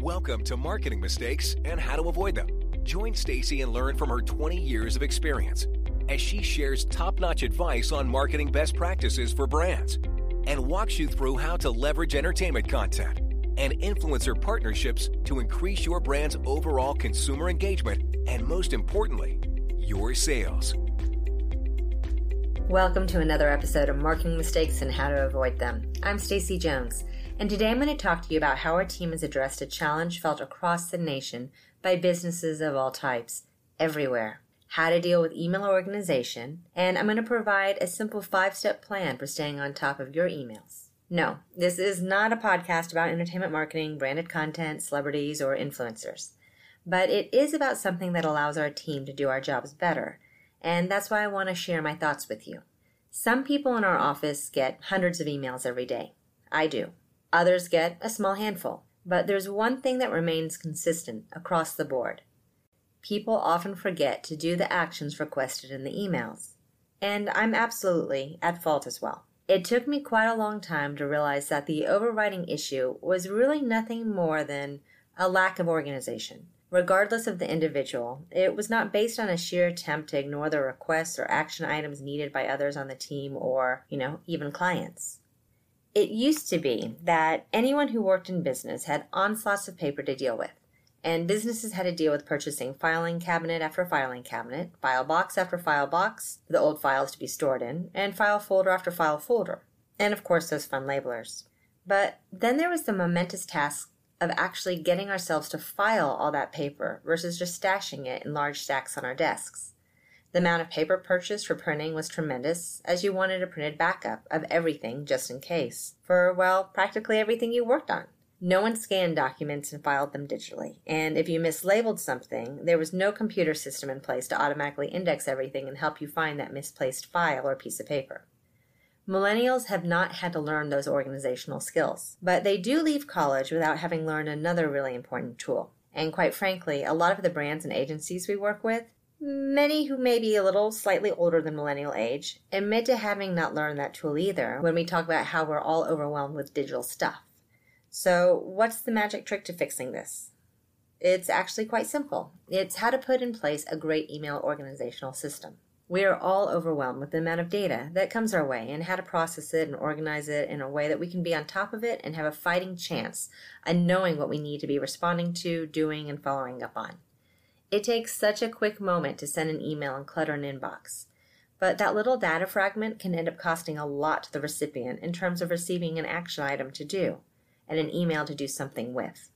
Welcome to Marketing Mistakes and How to Avoid Them. Join Stacy and learn from her 20 years of experience as she shares top-notch advice on marketing best practices for brands and walks you through how to leverage entertainment content and influencer partnerships to increase your brand's overall consumer engagement and most importantly, your sales. Welcome to another episode of Marketing Mistakes and How to Avoid Them. I'm Stacy Jones, and today I'm going to talk to you about how our team has addressed a challenge felt across the nation by businesses of all types, everywhere. How to deal with email organization, and I'm going to provide a simple five step plan for staying on top of your emails. No, this is not a podcast about entertainment marketing, branded content, celebrities, or influencers. But it is about something that allows our team to do our jobs better and that's why I want to share my thoughts with you. Some people in our office get hundreds of emails every day. I do. Others get a small handful. But there's one thing that remains consistent across the board. People often forget to do the actions requested in the emails. And I'm absolutely at fault as well. It took me quite a long time to realize that the overriding issue was really nothing more than a lack of organization. Regardless of the individual, it was not based on a sheer attempt to ignore the requests or action items needed by others on the team or, you know, even clients. It used to be that anyone who worked in business had onslaughts of paper to deal with, and businesses had to deal with purchasing filing cabinet after filing cabinet, file box after file box, the old files to be stored in, and file folder after file folder, and of course those fun labelers. But then there was the momentous task of actually getting ourselves to file all that paper versus just stashing it in large stacks on our desks. The amount of paper purchased for printing was tremendous, as you wanted a printed backup of everything just in case, for, well, practically everything you worked on. No one scanned documents and filed them digitally, and if you mislabeled something, there was no computer system in place to automatically index everything and help you find that misplaced file or piece of paper. Millennials have not had to learn those organizational skills, but they do leave college without having learned another really important tool. And quite frankly, a lot of the brands and agencies we work with, many who may be a little slightly older than millennial age, admit to having not learned that tool either when we talk about how we're all overwhelmed with digital stuff. So, what's the magic trick to fixing this? It's actually quite simple. It's how to put in place a great email organizational system. We are all overwhelmed with the amount of data that comes our way and how to process it and organize it in a way that we can be on top of it and have a fighting chance at knowing what we need to be responding to, doing, and following up on. It takes such a quick moment to send an email and clutter an inbox. But that little data fragment can end up costing a lot to the recipient in terms of receiving an action item to do and an email to do something with.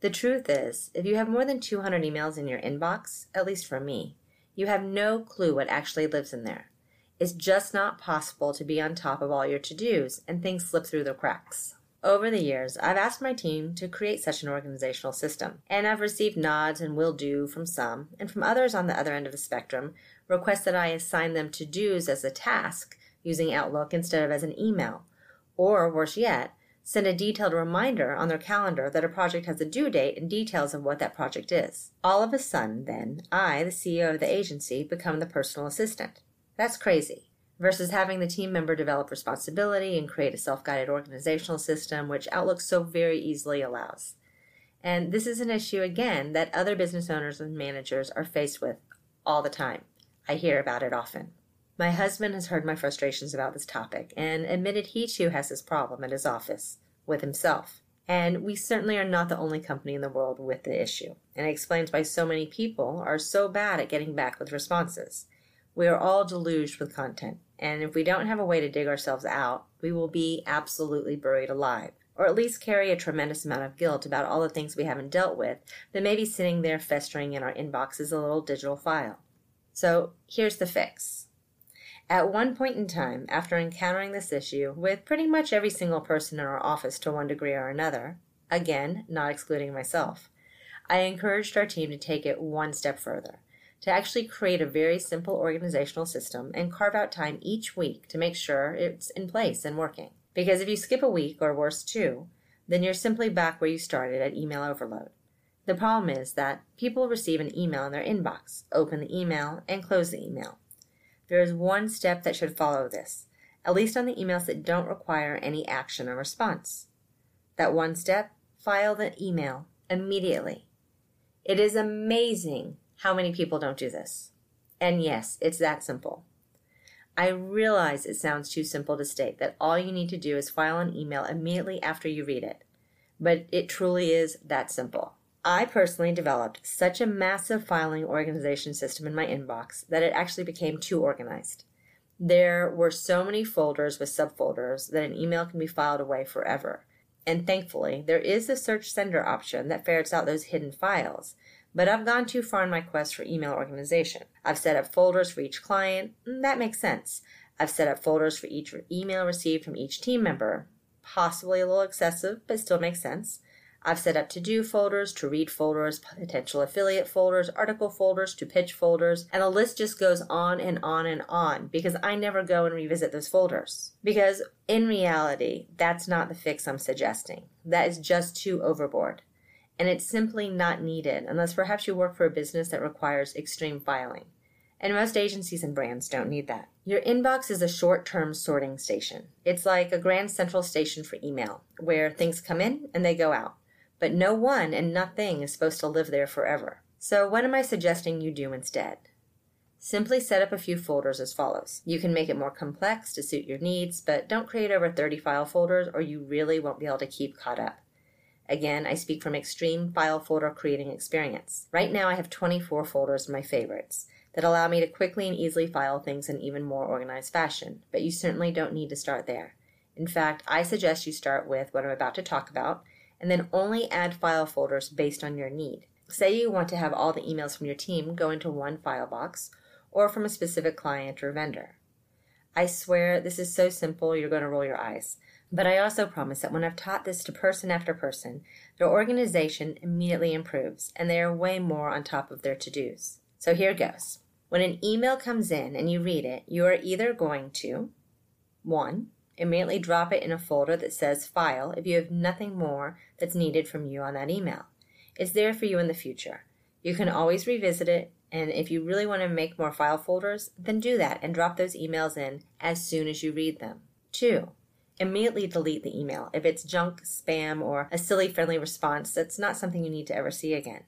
The truth is, if you have more than 200 emails in your inbox, at least for me, you have no clue what actually lives in there. It's just not possible to be on top of all your to dos, and things slip through the cracks. Over the years, I've asked my team to create such an organizational system, and I've received nods and will do from some, and from others on the other end of the spectrum, requests that I assign them to dos as a task using Outlook instead of as an email, or worse yet, send a detailed reminder on their calendar that a project has a due date and details of what that project is. All of a sudden, then, I, the CEO of the agency, become the personal assistant. That's crazy. Versus having the team member develop responsibility and create a self guided organizational system, which Outlook so very easily allows. And this is an issue, again, that other business owners and managers are faced with all the time. I hear about it often. My husband has heard my frustrations about this topic and admitted he too has this problem at his office with himself. And we certainly are not the only company in the world with the issue. And it explains why so many people are so bad at getting back with responses. We are all deluged with content, and if we don't have a way to dig ourselves out, we will be absolutely buried alive, or at least carry a tremendous amount of guilt about all the things we haven't dealt with that may be sitting there festering in our inbox as a little digital file. So here's the fix. At one point in time, after encountering this issue with pretty much every single person in our office to one degree or another, again, not excluding myself, I encouraged our team to take it one step further, to actually create a very simple organizational system and carve out time each week to make sure it's in place and working. Because if you skip a week, or worse, two, then you're simply back where you started at email overload. The problem is that people receive an email in their inbox, open the email, and close the email. There is one step that should follow this, at least on the emails that don't require any action or response. That one step file the email immediately. It is amazing how many people don't do this. And yes, it's that simple. I realize it sounds too simple to state that all you need to do is file an email immediately after you read it, but it truly is that simple. I personally developed such a massive filing organization system in my inbox that it actually became too organized. There were so many folders with subfolders that an email can be filed away forever. And thankfully, there is the search sender option that ferrets out those hidden files. But I've gone too far in my quest for email organization. I've set up folders for each client. Mm, that makes sense. I've set up folders for each email received from each team member. Possibly a little excessive, but still makes sense. I've set up to do folders, to read folders, potential affiliate folders, article folders, to pitch folders, and the list just goes on and on and on because I never go and revisit those folders. Because in reality, that's not the fix I'm suggesting. That is just too overboard. And it's simply not needed unless perhaps you work for a business that requires extreme filing. And most agencies and brands don't need that. Your inbox is a short term sorting station. It's like a grand central station for email, where things come in and they go out but no one and nothing is supposed to live there forever. So, what am I suggesting you do instead? Simply set up a few folders as follows. You can make it more complex to suit your needs, but don't create over 30 file folders or you really won't be able to keep caught up. Again, I speak from extreme file folder creating experience. Right now, I have 24 folders in my favorites that allow me to quickly and easily file things in even more organized fashion, but you certainly don't need to start there. In fact, I suggest you start with what I'm about to talk about and then only add file folders based on your need. Say you want to have all the emails from your team go into one file box or from a specific client or vendor. I swear this is so simple you're going to roll your eyes. But I also promise that when I've taught this to person after person, their organization immediately improves and they are way more on top of their to dos. So here goes. When an email comes in and you read it, you are either going to 1 immediately drop it in a folder that says File if you have nothing more that's needed from you on that email. It's there for you in the future. You can always revisit it, and if you really want to make more file folders, then do that and drop those emails in as soon as you read them. 2. Immediately delete the email. If it's junk, spam, or a silly friendly response, that's not something you need to ever see again.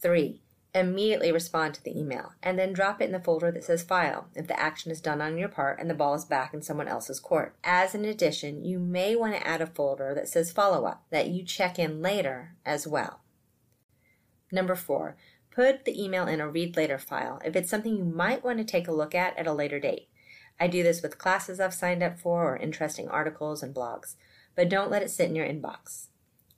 3 immediately respond to the email and then drop it in the folder that says file if the action is done on your part and the ball is back in someone else's court. As an addition, you may want to add a folder that says follow up that you check in later as well. Number four, put the email in a read later file if it's something you might want to take a look at at a later date. I do this with classes I've signed up for or interesting articles and blogs, but don't let it sit in your inbox.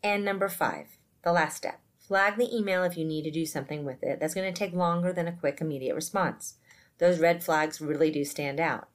And number five, the last step Flag the email if you need to do something with it that's going to take longer than a quick, immediate response. Those red flags really do stand out.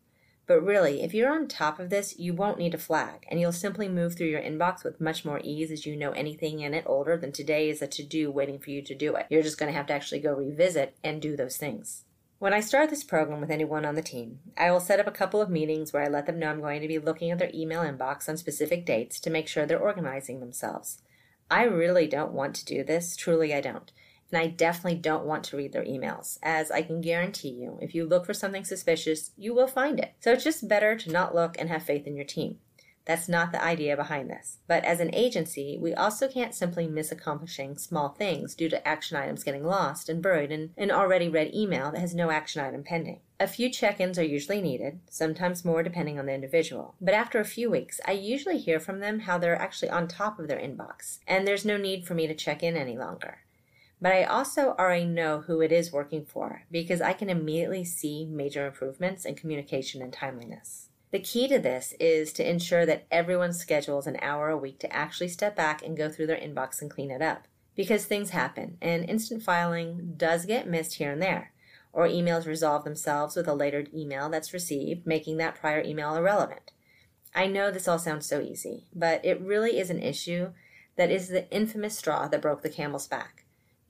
But really, if you're on top of this, you won't need a flag, and you'll simply move through your inbox with much more ease as you know anything in it older than today is a to do waiting for you to do it. You're just going to have to actually go revisit and do those things. When I start this program with anyone on the team, I will set up a couple of meetings where I let them know I'm going to be looking at their email inbox on specific dates to make sure they're organizing themselves. I really don't want to do this. Truly, I don't. And I definitely don't want to read their emails, as I can guarantee you, if you look for something suspicious, you will find it. So it's just better to not look and have faith in your team. That's not the idea behind this. But as an agency, we also can't simply miss accomplishing small things due to action items getting lost and buried in an already read email that has no action item pending. A few check ins are usually needed, sometimes more depending on the individual. But after a few weeks, I usually hear from them how they're actually on top of their inbox, and there's no need for me to check in any longer. But I also already know who it is working for because I can immediately see major improvements in communication and timeliness. The key to this is to ensure that everyone schedules an hour a week to actually step back and go through their inbox and clean it up. Because things happen, and instant filing does get missed here and there, or emails resolve themselves with a later email that's received, making that prior email irrelevant. I know this all sounds so easy, but it really is an issue that is the infamous straw that broke the camel's back.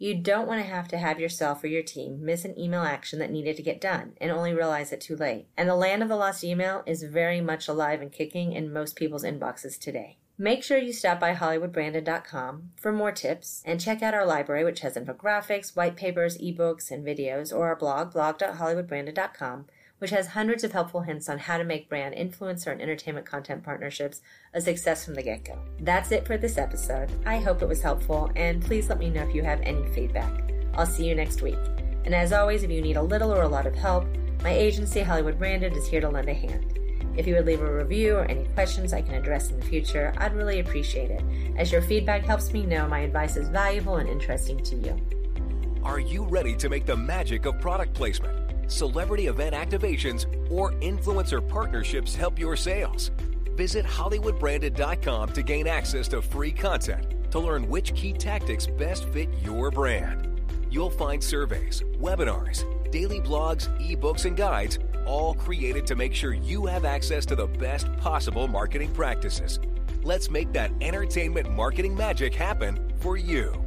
You don't want to have to have yourself or your team miss an email action that needed to get done and only realize it too late. And the land of the lost email is very much alive and kicking in most people's inboxes today. Make sure you stop by HollywoodBranded.com for more tips and check out our library, which has infographics, white papers, ebooks, and videos, or our blog, blog.hollywoodbranded.com, which has hundreds of helpful hints on how to make brand influencer and entertainment content partnerships a success from the get go. That's it for this episode. I hope it was helpful, and please let me know if you have any feedback. I'll see you next week. And as always, if you need a little or a lot of help, my agency, Hollywood Branded, is here to lend a hand. If you would leave a review or any questions I can address in the future, I'd really appreciate it, as your feedback helps me know my advice is valuable and interesting to you. Are you ready to make the magic of product placement? Celebrity event activations, or influencer partnerships help your sales. Visit HollywoodBranded.com to gain access to free content to learn which key tactics best fit your brand. You'll find surveys, webinars, daily blogs, ebooks, and guides, all created to make sure you have access to the best possible marketing practices. Let's make that entertainment marketing magic happen for you.